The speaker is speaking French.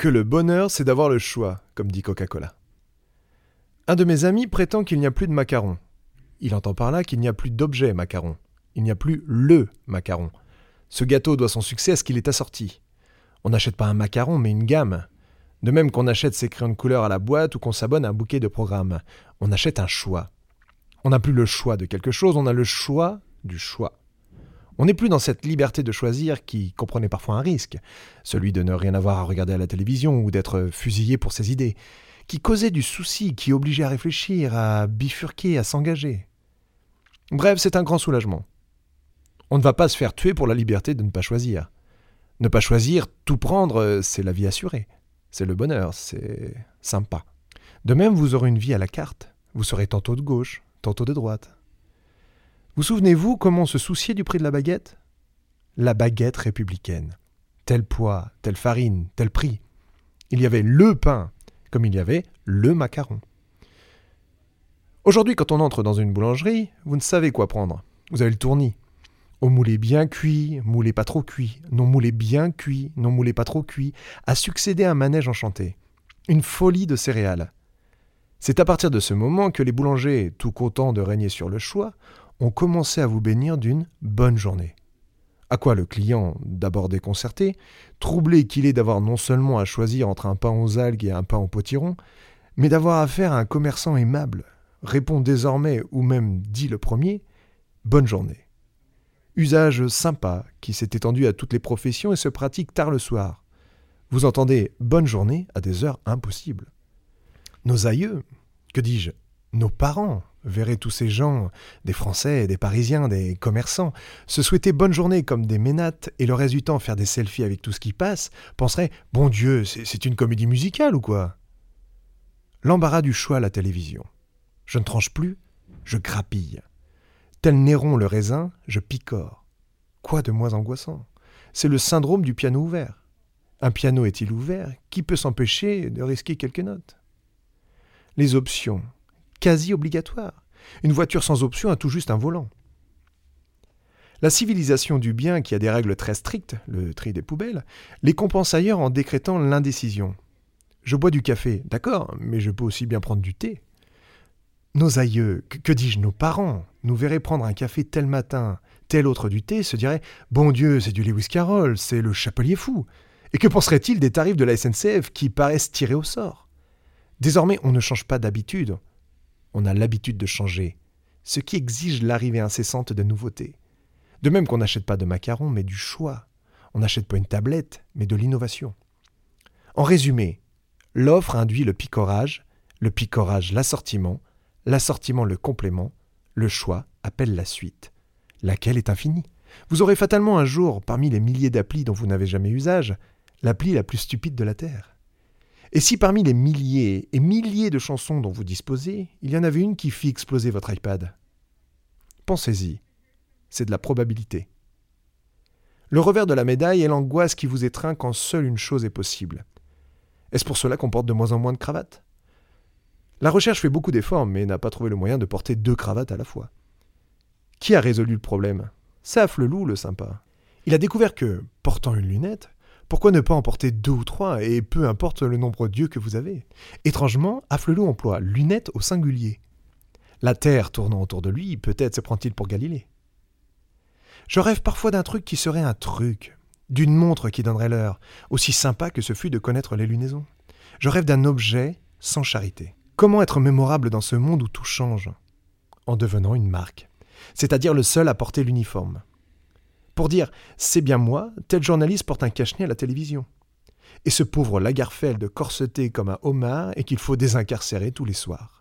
que le bonheur, c'est d'avoir le choix, comme dit Coca-Cola. Un de mes amis prétend qu'il n'y a plus de macarons. Il entend par là qu'il n'y a plus d'objet macaron. Il n'y a plus le macaron. Ce gâteau doit son succès à ce qu'il est assorti. On n'achète pas un macaron, mais une gamme. De même qu'on achète ses crayons de couleur à la boîte ou qu'on s'abonne à un bouquet de programmes. On achète un choix. On n'a plus le choix de quelque chose, on a le choix du choix. On n'est plus dans cette liberté de choisir qui comprenait parfois un risque, celui de ne rien avoir à regarder à la télévision ou d'être fusillé pour ses idées, qui causait du souci, qui obligeait à réfléchir, à bifurquer, à s'engager. Bref, c'est un grand soulagement. On ne va pas se faire tuer pour la liberté de ne pas choisir. Ne pas choisir, tout prendre, c'est la vie assurée. C'est le bonheur, c'est sympa. De même, vous aurez une vie à la carte. Vous serez tantôt de gauche, tantôt de droite. Vous souvenez-vous comment on se souciait du prix de la baguette? La baguette républicaine. Tel poids, telle farine, tel prix. Il y avait le pain, comme il y avait le macaron. Aujourd'hui, quand on entre dans une boulangerie, vous ne savez quoi prendre. Vous avez le tournis. Au moulé bien cuit, moulé pas trop cuit, non moulé bien cuit, non moulé pas trop cuit, a succédé un manège enchanté. Une folie de céréales. C'est à partir de ce moment que les boulangers, tout contents de régner sur le choix, ont commencé à vous bénir d'une bonne journée. À quoi le client, d'abord déconcerté, troublé qu'il ait d'avoir non seulement à choisir entre un pain aux algues et un pain au potiron, mais d'avoir affaire à un commerçant aimable, répond désormais, ou même dit le premier, Bonne journée. Usage sympa qui s'est étendu à toutes les professions et se pratique tard le soir. Vous entendez bonne journée à des heures impossibles. Nos aïeux, que dis-je, nos parents, verraient tous ces gens, des Français, des Parisiens, des commerçants, se souhaiter bonne journée comme des ménates et le reste du temps faire des selfies avec tout ce qui passe, penseraient Bon Dieu, c'est une comédie musicale ou quoi? L'embarras du choix à la télévision. Je ne tranche plus, je grappille. Tel Néron le raisin, je picore. Quoi de moins angoissant? C'est le syndrome du piano ouvert. Un piano est-il ouvert? Qui peut s'empêcher de risquer quelques notes? Les options, quasi obligatoire. Une voiture sans option a tout juste un volant. La civilisation du bien, qui a des règles très strictes, le tri des poubelles, les compense ailleurs en décrétant l'indécision. Je bois du café, d'accord, mais je peux aussi bien prendre du thé. Nos aïeux, que, dis-je, nos parents, nous verraient prendre un café tel matin, tel autre du thé, se diraient Bon Dieu, c'est du Lewis Carroll, c'est le chapelier fou. Et que penseraient-ils des tarifs de la SNCF qui paraissent tirés au sort? Désormais, on ne change pas d'habitude, on a l'habitude de changer, ce qui exige l'arrivée incessante de nouveautés. De même qu'on n'achète pas de macarons, mais du choix. On n'achète pas une tablette, mais de l'innovation. En résumé, l'offre induit le picorage, le picorage l'assortiment, l'assortiment le complément, le choix appelle la suite, laquelle est infinie? Vous aurez fatalement un jour, parmi les milliers d'applis dont vous n'avez jamais usage, l'appli la plus stupide de la Terre. Et si parmi les milliers et milliers de chansons dont vous disposez, il y en avait une qui fit exploser votre iPad? Pensez-y, c'est de la probabilité. Le revers de la médaille est l'angoisse qui vous étreint quand seule une chose est possible. Est-ce pour cela qu'on porte de moins en moins de cravates? La recherche fait beaucoup d'efforts, mais n'a pas trouvé le moyen de porter deux cravates à la fois. Qui a résolu le problème? Saf le loup, le sympa. Il a découvert que, portant une lunette, pourquoi ne pas en porter deux ou trois, et peu importe le nombre d'yeux que vous avez? Étrangement, Afflelou emploie lunettes au singulier. La Terre tournant autour de lui, peut-être se prend-il pour Galilée. Je rêve parfois d'un truc qui serait un truc, d'une montre qui donnerait l'heure, aussi sympa que ce fut de connaître les lunaisons. Je rêve d'un objet sans charité. Comment être mémorable dans ce monde où tout change? En devenant une marque, c'est-à-dire le seul à porter l'uniforme pour dire c'est bien moi, tel journaliste porte un cache-nez à la télévision. Et ce pauvre Lagerfeld corseté comme un homard et qu'il faut désincarcérer tous les soirs.